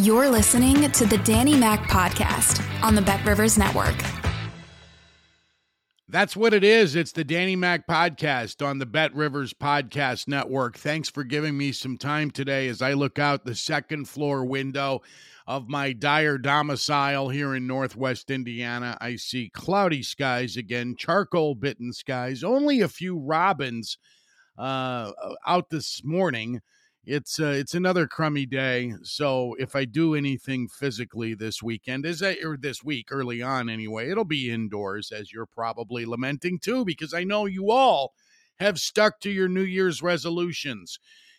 You're listening to the Danny Mac Podcast on the Bet Rivers Network. That's what it is. It's the Danny Mac Podcast on the Bet Rivers Podcast Network. Thanks for giving me some time today as I look out the second floor window of my dire domicile here in Northwest Indiana. I see cloudy skies again, charcoal bitten skies, only a few robins uh, out this morning it's uh, it's another crummy day. So if I do anything physically this weekend, is that or this week early on anyway, it'll be indoors, as you're probably lamenting too, because I know you all have stuck to your New Year's resolutions.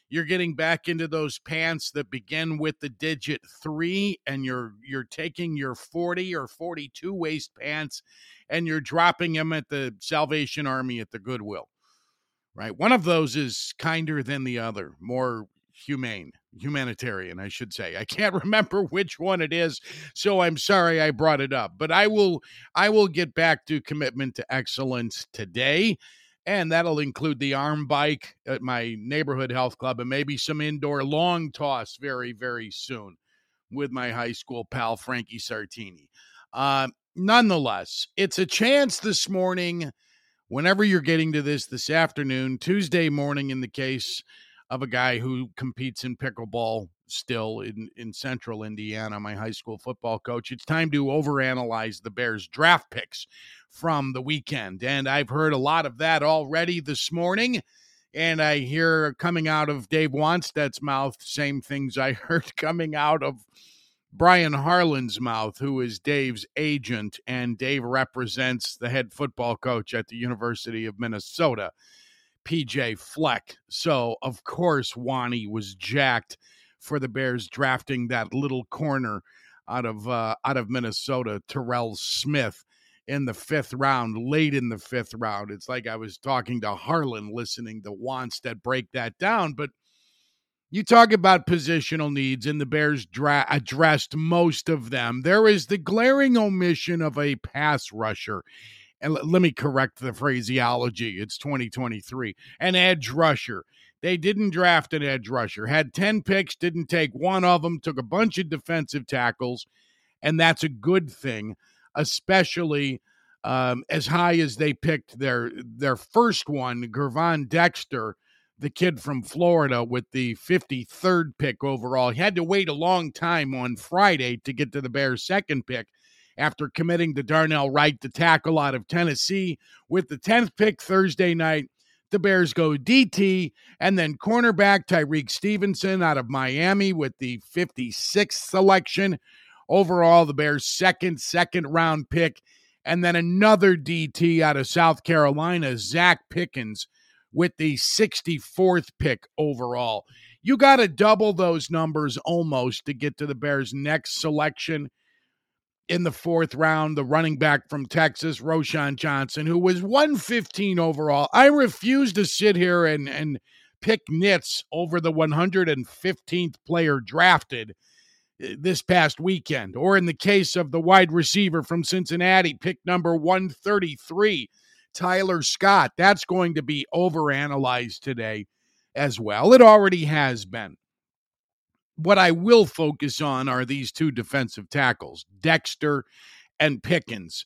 You're getting back into those pants that begin with the digit three, and you're you're taking your 40 or 42 waist pants and you're dropping them at the Salvation Army at the Goodwill right? One of those is kinder than the other, more humane, humanitarian, I should say. I can't remember which one it is, so I'm sorry I brought it up. But I will I will get back to commitment to excellence today. And that'll include the arm bike at my neighborhood health club and maybe some indoor long toss very, very soon with my high school pal, Frankie Sartini. Uh, nonetheless, it's a chance this morning, whenever you're getting to this this afternoon, Tuesday morning in the case of a guy who competes in pickleball still in, in central Indiana, my high school football coach. It's time to overanalyze the Bears draft picks from the weekend. And I've heard a lot of that already this morning. And I hear coming out of Dave Wannstedt's mouth, same things I heard coming out of Brian Harlan's mouth, who is Dave's agent, and Dave represents the head football coach at the University of Minnesota. PJ Fleck. So, of course, Wani was jacked for the Bears drafting that little corner out of uh, out of Minnesota, Terrell Smith in the fifth round, late in the fifth round. It's like I was talking to Harlan listening to Wannstedt break that down. But you talk about positional needs, and the Bears dra- addressed most of them. There is the glaring omission of a pass rusher and l- let me correct the phraseology. It's 2023. An edge rusher. They didn't draft an edge rusher. Had 10 picks, didn't take one of them, took a bunch of defensive tackles, and that's a good thing, especially um, as high as they picked their their first one, Gervon Dexter, the kid from Florida with the 53rd pick overall. He had to wait a long time on Friday to get to the Bears' second pick after committing to Darnell Wright to tackle out of Tennessee. With the 10th pick Thursday night, the Bears go DT and then cornerback Tyrique Stevenson out of Miami with the 56th selection. Overall, the Bears' second, second round pick. And then another DT out of South Carolina, Zacch Pickens, with the 64th pick overall. You got to double those numbers almost to get to the Bears' next selection in the fourth round, the running back from Texas, Roschon Johnson, who was 115 overall. I refuse to sit here and, and pick nits over the 115th player drafted uh, this past weekend. Or in the case of the wide receiver from Cincinnati, pick number 133, Tyler Scott. That's going to be overanalyzed today as well. It already has been what I will focus on are these two defensive tackles, Dexter and Pickens.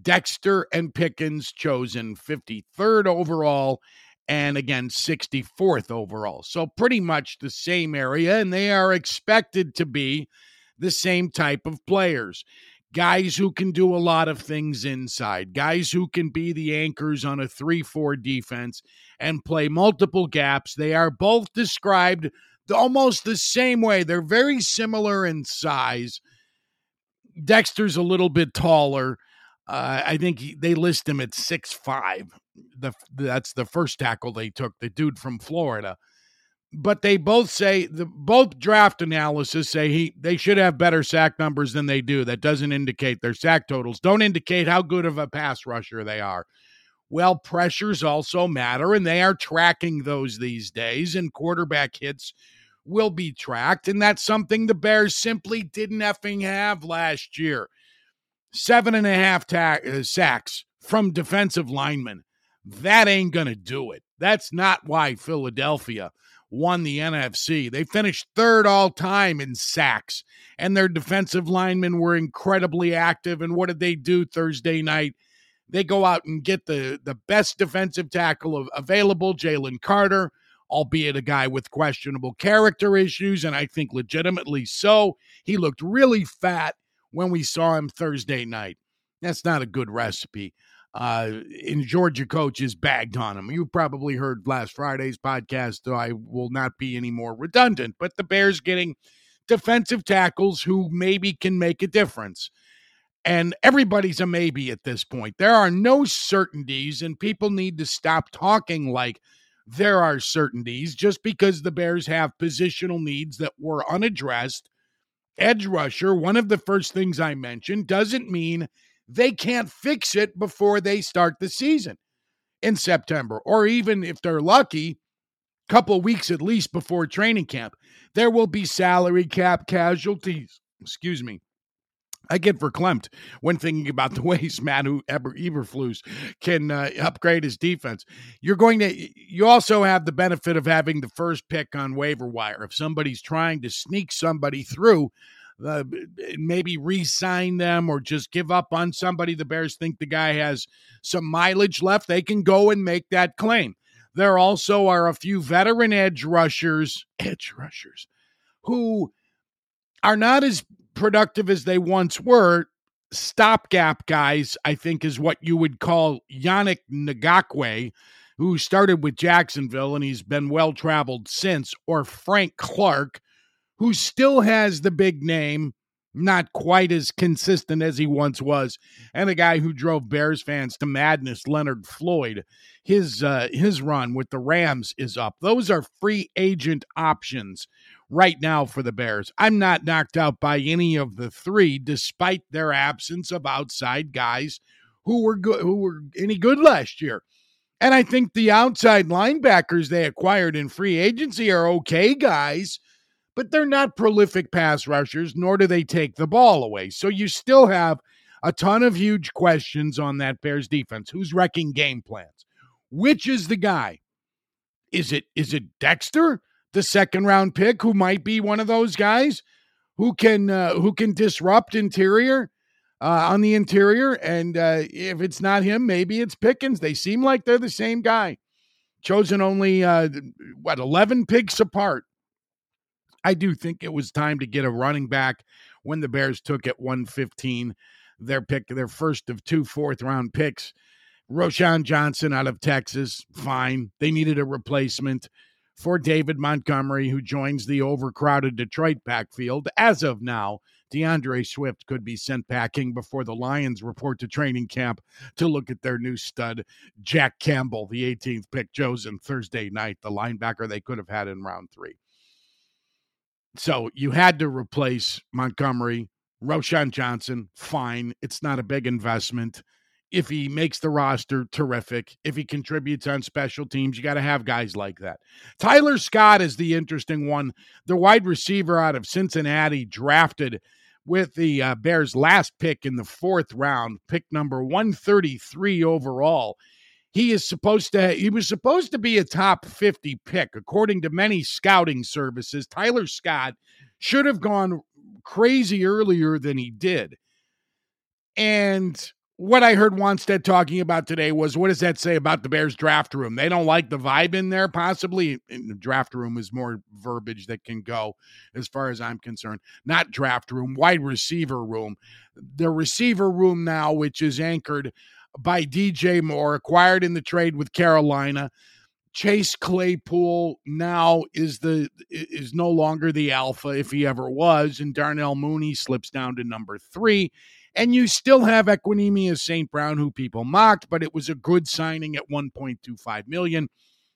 Dexter and Pickens chosen 53rd overall and again 64th overall. So pretty much the same area and they are expected to be the same type of players. guys who can do a lot of things inside, guys who can be the anchors on a 3 4 defense and play multiple gaps. They are both described almost the same way. They're very similar in size. Dexter's a little bit taller. Uh, I think he, they list him at six five. The that's the first tackle they took, the dude from Florida. But they both say the both draft analysis say he they should have better sack numbers than they do. That doesn't indicate their sack totals. Don't indicate how good of a pass rusher they are. Well, pressures also matter, and they are tracking those these days. And quarterback hits will be tracked, and that's something the Bears simply didn't effing have last year. Seven and a half ta- uh, sacks from defensive linemen. That ain't going to do it. That's not why Philadelphia won the NFC. They finished third all time in sacks, and their defensive linemen were incredibly active. And what did they do Thursday night? They go out and get the, the best defensive tackle of, available, Jalen Carter albeit a guy with questionable character issues, and I think legitimately so. He looked really fat when we saw him Thursday night. That's not a good recipe. Uh, and Georgia coaches bagged on him. You probably heard last Friday's podcast, so I will not be any more redundant. But the Bears getting defensive tackles who maybe can make a difference. And everybody's a maybe at this point. There are no certainties, and people need to stop talking like there are certainties just because the Bears have positional needs that were unaddressed. Edge rusher, one of the first things I mentioned, doesn't mean they can't fix it before they start the season in September, or even if they're lucky, a couple weeks at least before training camp. There will be salary cap casualties. Excuse me. I get verklempt when thinking about the ways Matt Eber, Eberflus can uh, upgrade his defense. You're going to, you also have the benefit of having the first pick on waiver wire. If somebody's trying to sneak somebody through, uh, maybe re-sign them or just give up on somebody. The Bears think the guy has some mileage left. They can go and make that claim. There also are a few veteran edge rushers, edge rushers, who are not as productive as they once were, stopgap guys, I think, is what you would call Yannick Ngakoue, who started with Jacksonville and he's been well traveled since, or Frank Clark, who still has the big name, not quite as consistent as he once was, and a guy who drove Bears fans to madness, Leonard Floyd. His uh, his run with the Rams is up. Those are free agent options right now for the Bears. I'm not knocked out by any of the three, despite their absence of outside guys who were good, who were any good last year. And I think the outside linebackers they acquired in free agency are okay guys, but they're not prolific pass rushers, nor do they take the ball away. So you still have a ton of huge questions on that Bears defense. Who's wrecking game plans? Which is the guy? Is it is it Dexter? The second round pick who might be one of those guys who can uh, who can disrupt interior uh, on the interior. And uh, if it's not him, maybe it's Pickens. They seem like they're the same guy. Chosen only uh, what eleven picks apart. I do think it was time to get a running back when the Bears took at 115 their pick, their first of two fourth round picks. Roschon Johnson out of Texas, fine. They needed a replacement for David Montgomery, who joins the overcrowded Detroit backfield. As of now, D'Andre Swift could be sent packing before the Lions report to training camp to look at their new stud, Jack Campbell, the 18th pick chosen Thursday night, the linebacker they could have had in round three. So you had to replace Montgomery. Roschon Johnson, fine. It's not a big investment if he makes the roster, terrific. If he contributes on special teams, you got to have guys like that. Tyler Scott is the interesting one, the wide receiver out of Cincinnati, drafted with the uh, Bears' last pick in the fourth round, pick number 133 overall. He is supposed to he was supposed to be a top 50 pick according to many scouting services. Tyler Scott should have gone crazy earlier than he did. And what I heard Wannstedt talking about today was what does that say about the Bears draft room? They don't like the vibe in there, possibly. In the draft room is more verbiage that can go as far as I'm concerned. Not draft room, wide receiver room. The receiver room now, which is anchored by DJ Moore, acquired in the trade with Carolina. Chase Claypool now is the is no longer the alpha if he ever was, and Darnell Mooney slips down to number three. And you still have Equanimeous St. Brown, who people mocked, but it was a good signing at 1.25 million.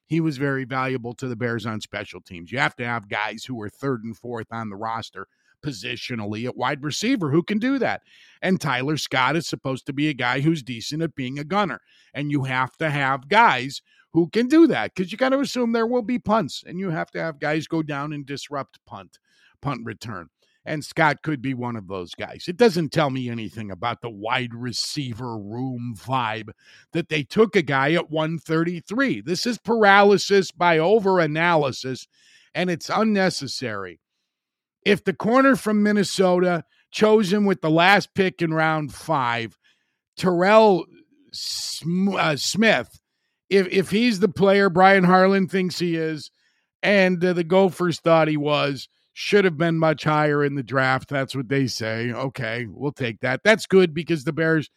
He was very valuable to the Bears on special teams. You have to have guys who are third and fourth on the roster positionally at wide receiver who can do that. And Tyler Scott is supposed to be a guy who's decent at being a gunner. And you have to have guys who can do that because you got to assume there will be punts and you have to have guys go down and disrupt punt, punt return and Scott could be one of those guys. It doesn't tell me anything about the wide receiver room vibe that they took a guy at 133. This is paralysis by over analysis, and it's unnecessary. If the corner from Minnesota, chosen with the last pick in round five, Terrell uh, Smith, if, if he's the player Brian Harlan thinks he is, and uh, the Gophers thought he was, should have been much higher in the draft. That's what they say. Okay, we'll take that. That's good because the Bears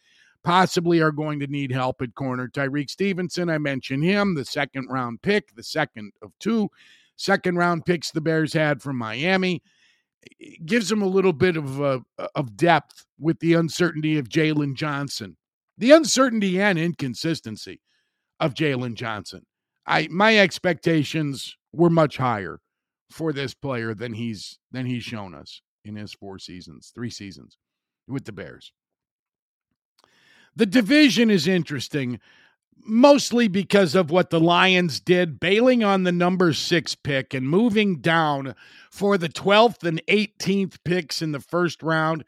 possibly are going to need help at corner. Tyrique Stevenson, I mentioned him, the second round pick, the second of two second round picks the Bears had from Miami. It gives them a little bit of uh, of depth with the uncertainty of Jaylon Johnson, the uncertainty and inconsistency of Jaylon Johnson. I my expectations were much higher for this player than he's than he's shown us in his four seasons, three seasons with the Bears. The division is interesting mostly because of what the Lions did, bailing on the number six pick and moving down for the 12th and 18th picks in the first round.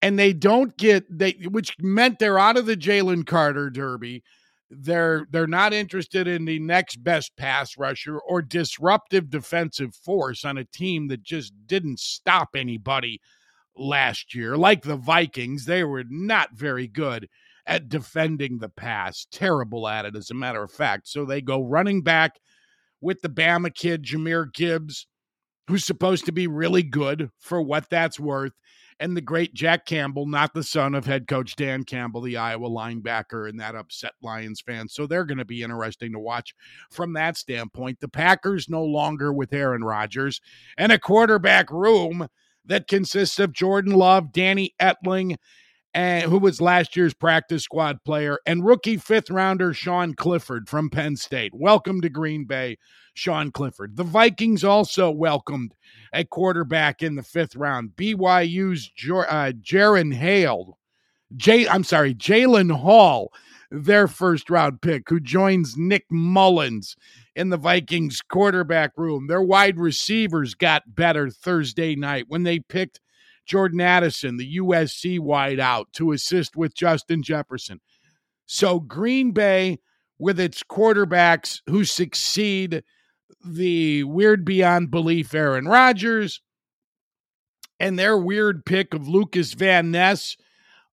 And they don't get they which meant they're out of the Jalen Carter Derby they're they're not interested in the next best pass rusher or disruptive defensive force on a team that just didn't stop anybody last year. Like the Vikings they were not very good at defending the pass terrible at it as a matter of fact. So they go running back with the Bama kid Jahmyr Gibbs who's supposed to be really good for what that's worth and the great Jack Campbell, not the son of head coach Dan Campbell, the Iowa linebacker, and that upset Lions fans. So they're going to be interesting to watch from that standpoint. The Packers no longer with Aaron Rodgers and a quarterback room that consists of Jordan Love, Danny Etling, and who was last year's practice squad player, and rookie fifth rounder Sean Clifford from Penn State. Welcome to Green Bay, Sean Clifford. The Vikings also welcomed a quarterback in the fifth round. BYU's uh, Jaron Hale, Jay, I'm sorry, Jalen Hall, their first round pick, who joins Nick Mullens in the Vikings quarterback room. Their wide receivers got better Thursday night when they picked Jordan Addison, the USC wideout, to assist with Justin Jefferson. So Green Bay, with its quarterbacks who succeed the weird beyond belief Aaron Rodgers and their weird pick of Lucas Van Ness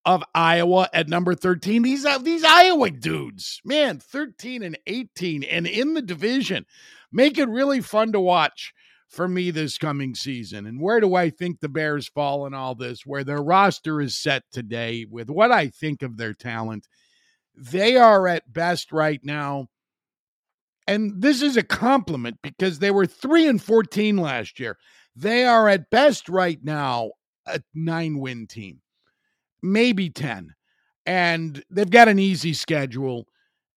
of Iowa at number 13. These uh, these Iowa dudes, man, 13 and 18 and in the division. Make it really fun to watch for me this coming season. And where do I think the Bears fall in all this? Where their roster is set today with what I think of their talent. They are at best right now. And this is a compliment because they were 3 and 14 last year. They are at best right now a 9 win team. Maybe 10. And they've got an easy schedule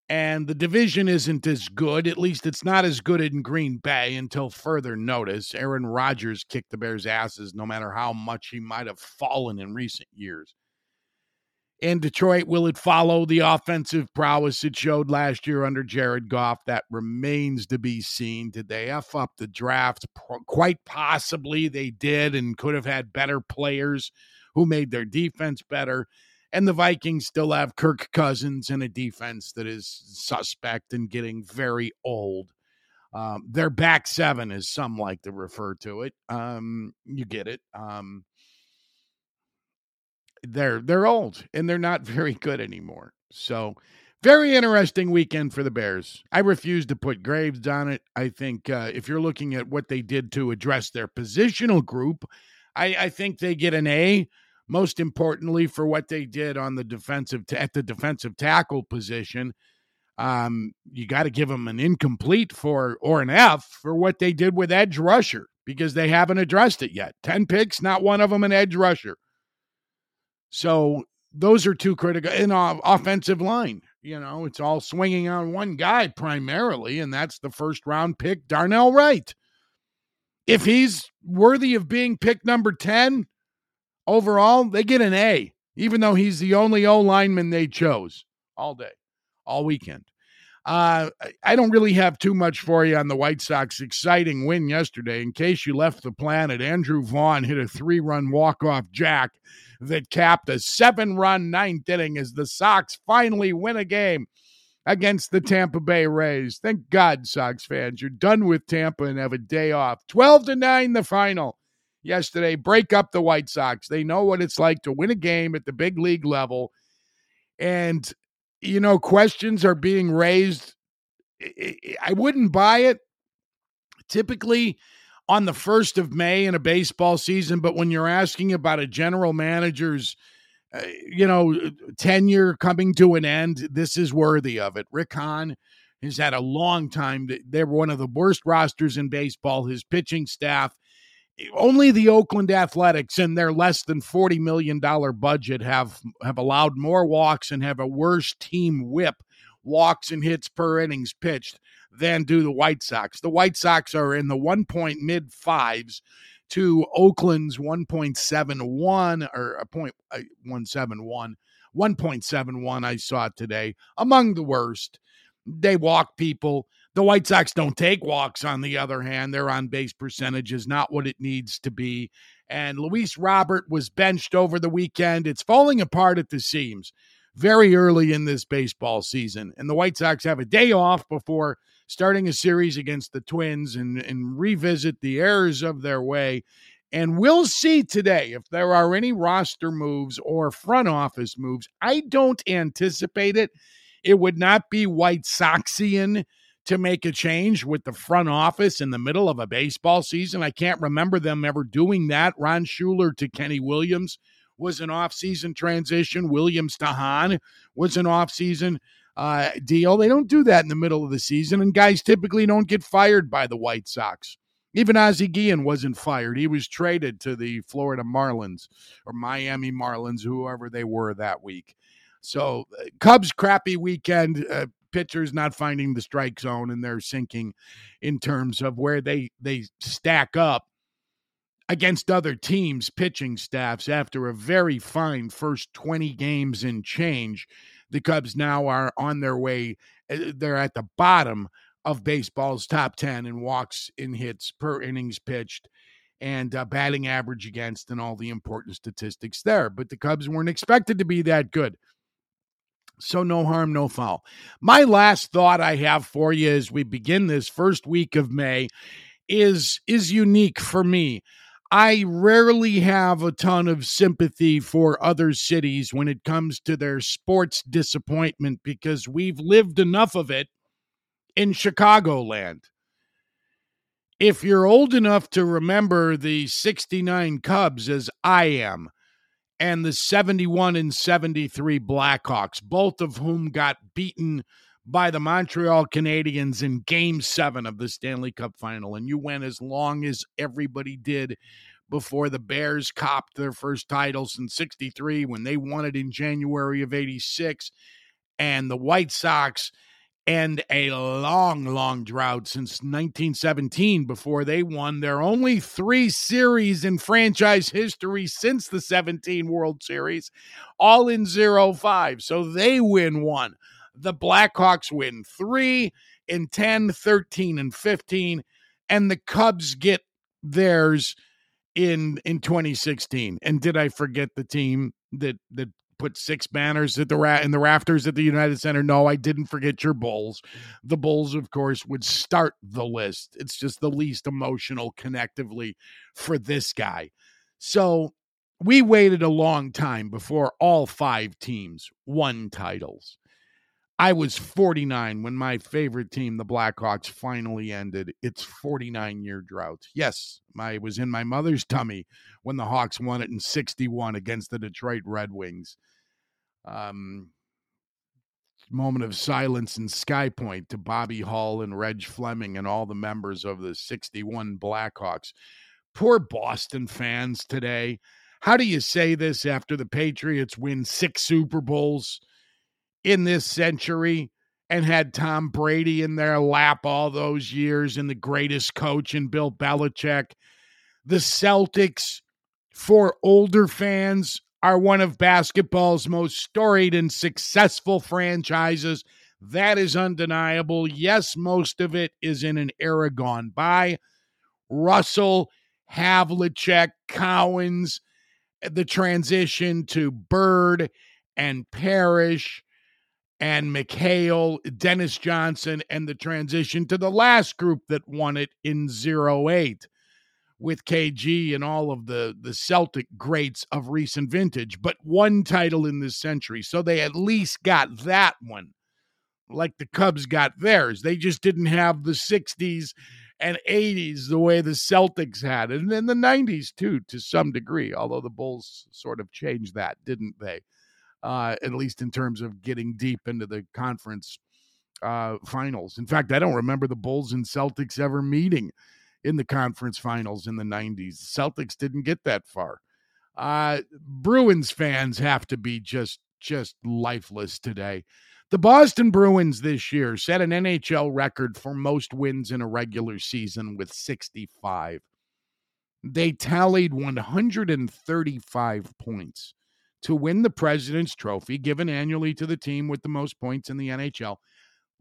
and the division isn't as good. At least it's not as good in Green Bay until further notice. Aaron Rodgers kicked the Bears' asses no matter how much he might have fallen in recent years. In Detroit, will it follow the offensive prowess it showed last year under Jared Goff? That remains to be seen. Did they F up the draft? Quite possibly they did and could have had better players who made their defense better. And the Vikings still have Kirk Cousins and a defense that is suspect and getting very old. Um, their back seven, as some like to refer to it. Um, you get it. Um, they're they're old and they're not very good anymore. So very interesting weekend for the Bears. I refuse to put Graves on it. I think uh, if you're looking at what they did to address their positional group, I, I think they get an A. Most importantly, for what they did on the defensive t- at the defensive tackle position, um, you got to give them an incomplete for or an F for what they did with edge rusher because they haven't addressed it yet. Ten picks, not one of them an edge rusher. So those are two critical in offensive line. You know, it's all swinging on one guy primarily, and that's the first round pick, Darnell Wright. If he's worthy of being picked number 10 overall, they get an A, even though he's the only O lineman they chose all day, all weekend. Uh, I don't really have too much for you on the White Sox exciting win yesterday. In case you left the planet, Andrew Vaughn hit a three run walk off jack that capped a seven run ninth inning as the Sox finally win a game against the Tampa Bay Rays. Thank God, Sox fans. You're done with Tampa and have a day off. 12 to 9, the final yesterday. Break up the White Sox. They know what it's like to win a game at the big league level. And, you know, questions are being raised. I wouldn't buy it. Typically, on the 1st of May in a baseball season, but when you're asking about a general manager's uh, you know, tenure coming to an end, this is worthy of it. Rick Hahn has had a long time. They're one of the worst rosters in baseball. His pitching staff, only the Oakland Athletics and their less than $40 million budget have, have allowed more walks and have a worse team whip walks and hits per innings pitched than do the White Sox. The White Sox are in the one point mid fives to Oakland's 1.71 or a point uh, 171. 1.71 I saw today among the worst. They walk people. The White Sox don't take walks on the other hand. Their on base percentage is not what it needs to be. And Luis Robert was benched over the weekend. It's falling apart at the seams very early in this baseball season. And the White Sox have a day off before starting a series against the Twins and, and revisit the errors of their way. And we'll see today if there are any roster moves or front office moves. I don't anticipate it. It would not be White Soxian to make a change with the front office in the middle of a baseball season. I can't remember them ever doing that. Ron Schueler to Kenny Williams was an offseason transition. Williams to Hahn was an offseason uh, deal. They don't do that in the middle of the season, and guys typically don't get fired by the White Sox. Even Ozzie Guillen wasn't fired. He was traded to the Florida Marlins or Miami Marlins, whoever they were that week. So, uh, Cubs crappy weekend. Uh, pitchers not finding the strike zone, and they're sinking in terms of where they they stack up against other teams' pitching staffs after a very fine first 20 games in change the Cubs now are on their way. Eh, they're at the bottom of baseball's top 10 in walks in hits per innings pitched and uh, batting average against and all the important statistics there. But the Cubs weren't expected to be that good. So no harm, no foul. My last thought I have for you as we begin this first week of May is is unique for me. I rarely have a ton of sympathy for other cities when it comes to their sports disappointment because we've lived enough of it in Chicagoland. If you're old enough to remember the 69 Cubs as I am, and the 71 and 73 Blackhawks, both of whom got beaten by the Montreal Canadiens in game seven of the Stanley Cup final. And you went as long as everybody did before the Bears copped their first title since 63 when they won it in January of 86. And the White Sox and a long, long drought since 1917 before they won their only three series in franchise history since the 17 World Series, all in 0 5. So they win one the Blackhawks win three in 10, 13, and 15, and the Cubs get theirs in in 2016. And did I forget the team that that put six banners at the ra- in the rafters at the United Center? No, I didn't forget your Bulls. The Bulls, of course, would start the list. It's just the least emotional connectively for this guy. So we waited a long time before all five teams won titles. I was 49 when my favorite team, the Blackhawks, finally ended its 49 year drought. Yes, I was in my mother's tummy when the Hawks won it in 61 against the Detroit Red Wings. Um, moment of silence in Sky Point to Bobby Hull and Reg Fleming and all the members of the 61 Blackhawks. Poor Boston fans today. How do you say this after the Patriots win six Super Bowls in this century and had Tom Brady in their lap all those years and the greatest coach in Bill Belichick? The Celtics, for older fans, are one of basketball's most storied and successful franchises. That is undeniable. Yes, most of it is in an era gone by. Russell, Havlicek, Cowens, the transition to Bird and Parrish and McHale, Dennis Johnson, and the transition to the last group that won it in 08 with KG and all of the the Celtic greats of recent vintage, but one title in this century. So they at least got that one. Like the Cubs got theirs. They just didn't have the 60s and 80s the way the Celtics had. And then the 90s too to some degree, although the Bulls sort of changed that, didn't they? Uh, at least in terms of getting deep into the conference uh, finals. In fact, I don't remember the Bulls and Celtics ever meeting in the conference finals in the 90s. Celtics didn't get that far. Uh, Bruins fans have to be just just lifeless today. The Boston Bruins this year set an NHL record for most wins in a regular season with 65. They tallied 135 points to win the President's Trophy, given annually to the team with the most points in the NHL.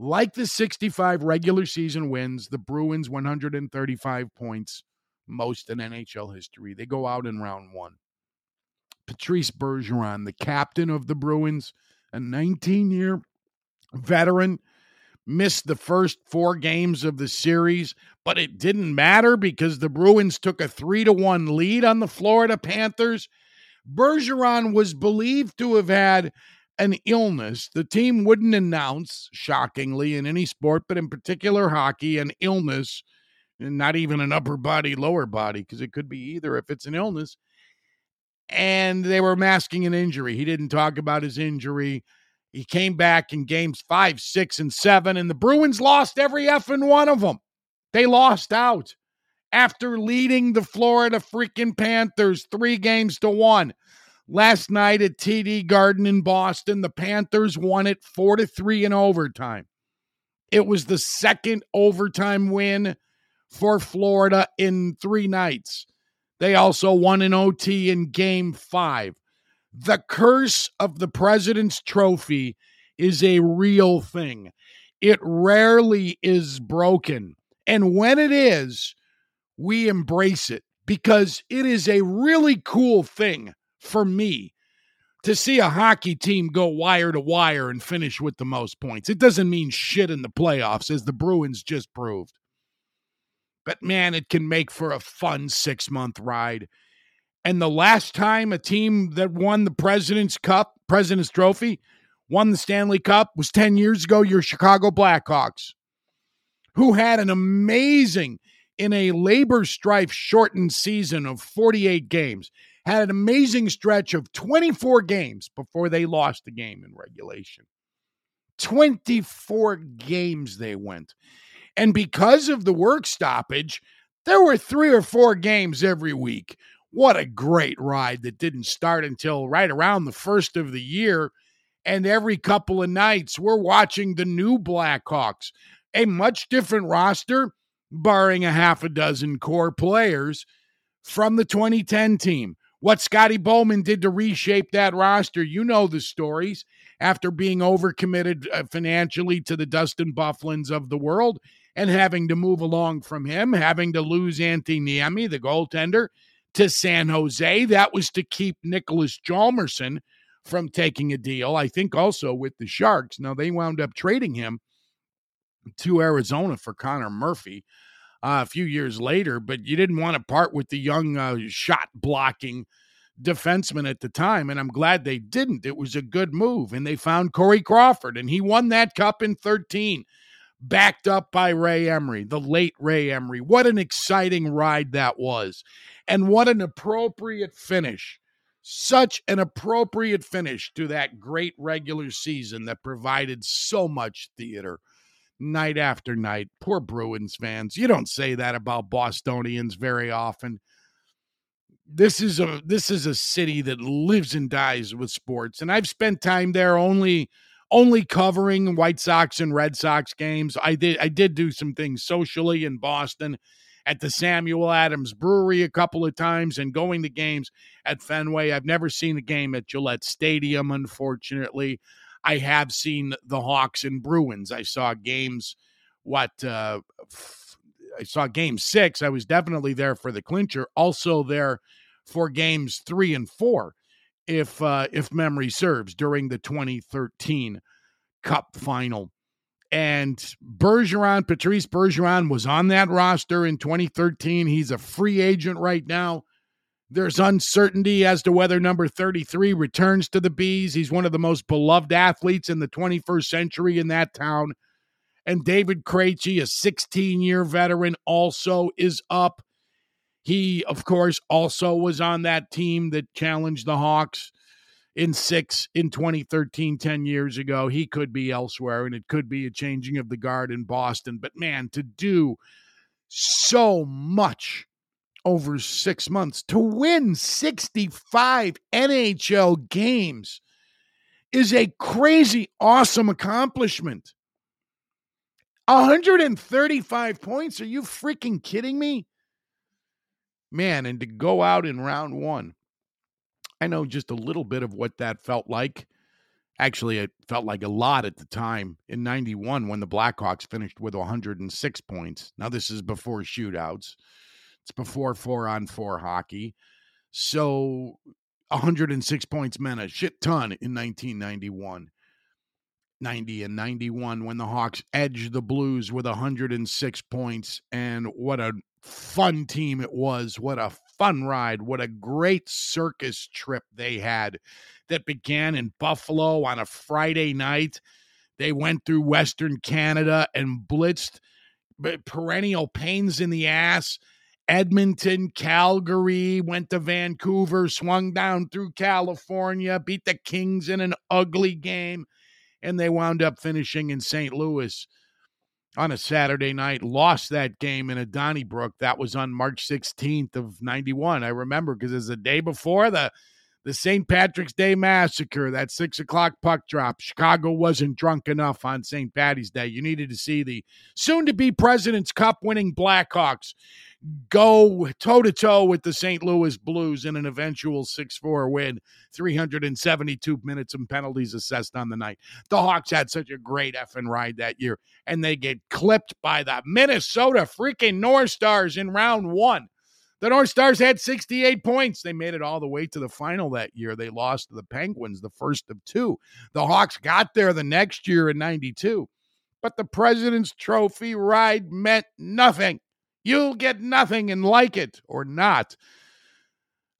Like the 65 regular season wins, the Bruins 135 points, most in NHL history. They go out in round one. Patrice Bergeron, the captain of the Bruins, a 19 year veteran, missed the first four games of the series, but it didn't matter because the Bruins took a three to one lead on the Florida Panthers. Bergeron was believed to have had an illness, the team wouldn't announce, shockingly, in any sport, but in particular hockey, an illness, and not even an upper body, lower body, because it could be either if it's an illness. And they were masking an injury. He didn't talk about his injury. He came back in games five, six, and seven, and the Bruins lost every effing one of them. They lost out after leading the Florida freaking Panthers three games to one. Last night at TD Garden in Boston, the Panthers won it 4 to 3 in overtime. It was the second overtime win for Florida in 3 nights. They also won an OT in game 5. The curse of the President's Trophy is a real thing. It rarely is broken. And when it is, we embrace it because it is a really cool thing for me to see a hockey team go wire to wire and finish with the most points. It doesn't mean shit in the playoffs, as the Bruins just proved. But man, it can make for a fun six month ride. And the last time a team that won the President's Cup, President's Trophy, won the Stanley Cup was 10 years ago, your Chicago Blackhawks, who had an amazing, in a labor strife shortened season of 48 games had an amazing stretch of 24 games before they lost the game in regulation. 24 games they went. And because of the work stoppage, there were three or four games every week. What a great ride that didn't start until right around the first of the year. And every couple of nights, we're watching the new Blackhawks, a much different roster, barring a half a dozen core players from the 2010 team what Scotty Bowman did to reshape that roster. You know the stories after being overcommitted uh, financially to the Dustin Byfugliens of the world and having to move along from him, having to lose Antti Niemi, the goaltender, to San Jose. That was to keep Niklas Hjalmarsson from taking a deal. I think also with the Sharks. Now they wound up trading him to Arizona for Connor Murphy uh, a few years later, but you didn't want to part with the young uh, shot blocking defenseman at the time, and I'm glad they didn't. It was a good move, and they found Corey Crawford, and he won that cup in 13, backed up by Ray Emery, the late Ray Emery. What an exciting ride that was, and what an appropriate finish. Such an appropriate finish to that great regular season that provided so much theater night after night. Poor Bruins fans. You don't say that about Bostonians very often this is a this is a city that lives and dies with sports and i've spent time there only only covering white sox and red sox games i did i did do some things socially in boston at the samuel adams brewery a couple of times and going to games at fenway i've never seen a game at gillette stadium unfortunately i have seen the hawks and bruins i saw games what uh I saw game six. I was definitely there for the clincher. Also there for games three and four, if uh, if memory serves, during the 2013 Cup final. And Bergeron, Patrice Bergeron, was on that roster in 2013. He's a free agent right now. There's uncertainty as to whether number 33 returns to the Bees. He's one of the most beloved athletes in the 21st century in that town. And David Krejci, a 16 year veteran, also is up. He, of course, also was on that team that challenged the Hawks in six in 2013, 10 years ago. He could be elsewhere, and it could be a changing of the guard in Boston. But man, to do so much over six months, to win 65 NHL games is a crazy, awesome accomplishment. 135 points? Are you freaking kidding me? man, and to go out in round one, I know just a little bit of what that felt like. Actually, it felt like a lot at the time in 91 when the Blackhawks finished with 106 points. Now, this is before shootouts, it's before four on four hockey. So, 106 points meant a shit ton in 1991. 90 and 91 when the Hawks edged the Blues with 106 points. And what a fun team it was. What a fun ride. What a great circus trip they had that began in Buffalo on a Friday night. They went through Western Canada and blitzed perennial pains in the ass. Edmonton, Calgary, went to Vancouver, swung down through California, beat the Kings in an ugly game and they wound up finishing in St. Louis on a Saturday night, lost that game in a Donnybrook. That was on March 16th of 91. I remember because it's the day before the the St. Patrick's Day massacre, that six o'clock puck drop. Chicago wasn't drunk enough on St. Patty's Day. You needed to see the soon to be President's Cup winning Blackhawks go toe to toe with the St. Louis Blues in an eventual 6 4 win, 372 minutes and penalties assessed on the night. The Hawks had such a great effing ride that year, and they get clipped by the Minnesota freaking North Stars in round one. The North Stars had 68 points. They made it all the way to the final that year. They lost to the Penguins, the first of two. The Hawks got there the next year in 92. But the President's Trophy ride meant nothing. You'll get nothing and like it or not.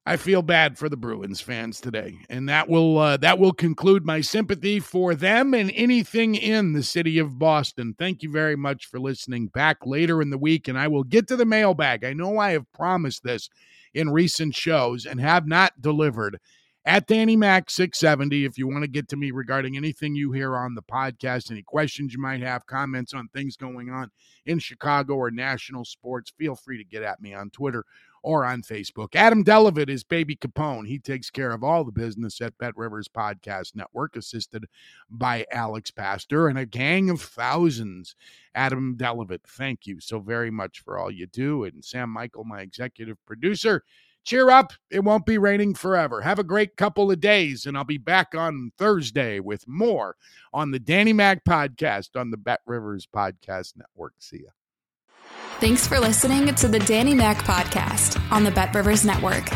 I feel bad for the Bruins fans today, and that will uh, that will conclude my sympathy for them and anything in the city of Boston. Thank you very much for listening. Back later in the week, and I will get to the mailbag. I know I have promised this in recent shows and have not delivered at Danny Mac 670. If you want to get to me regarding anything you hear on the podcast, any questions you might have, comments on things going on in Chicago or national sports, feel free to get at me on Twitter or on Facebook. Adam Delavid is Baby Capone. He takes care of all the business at Bet Rivers Podcast Network, assisted by Alex Pastor and a gang of thousands. Adam Delavid, thank you so very much for all you do. And Sam Michael, my executive producer cheer up. It won't be raining forever. Have a great couple of days, and I'll be back on Thursday with more on the Danny Mac podcast on the Bet Rivers Podcast Network. See ya. Thanks for listening to the Danny Mac podcast on the Bet Rivers Network.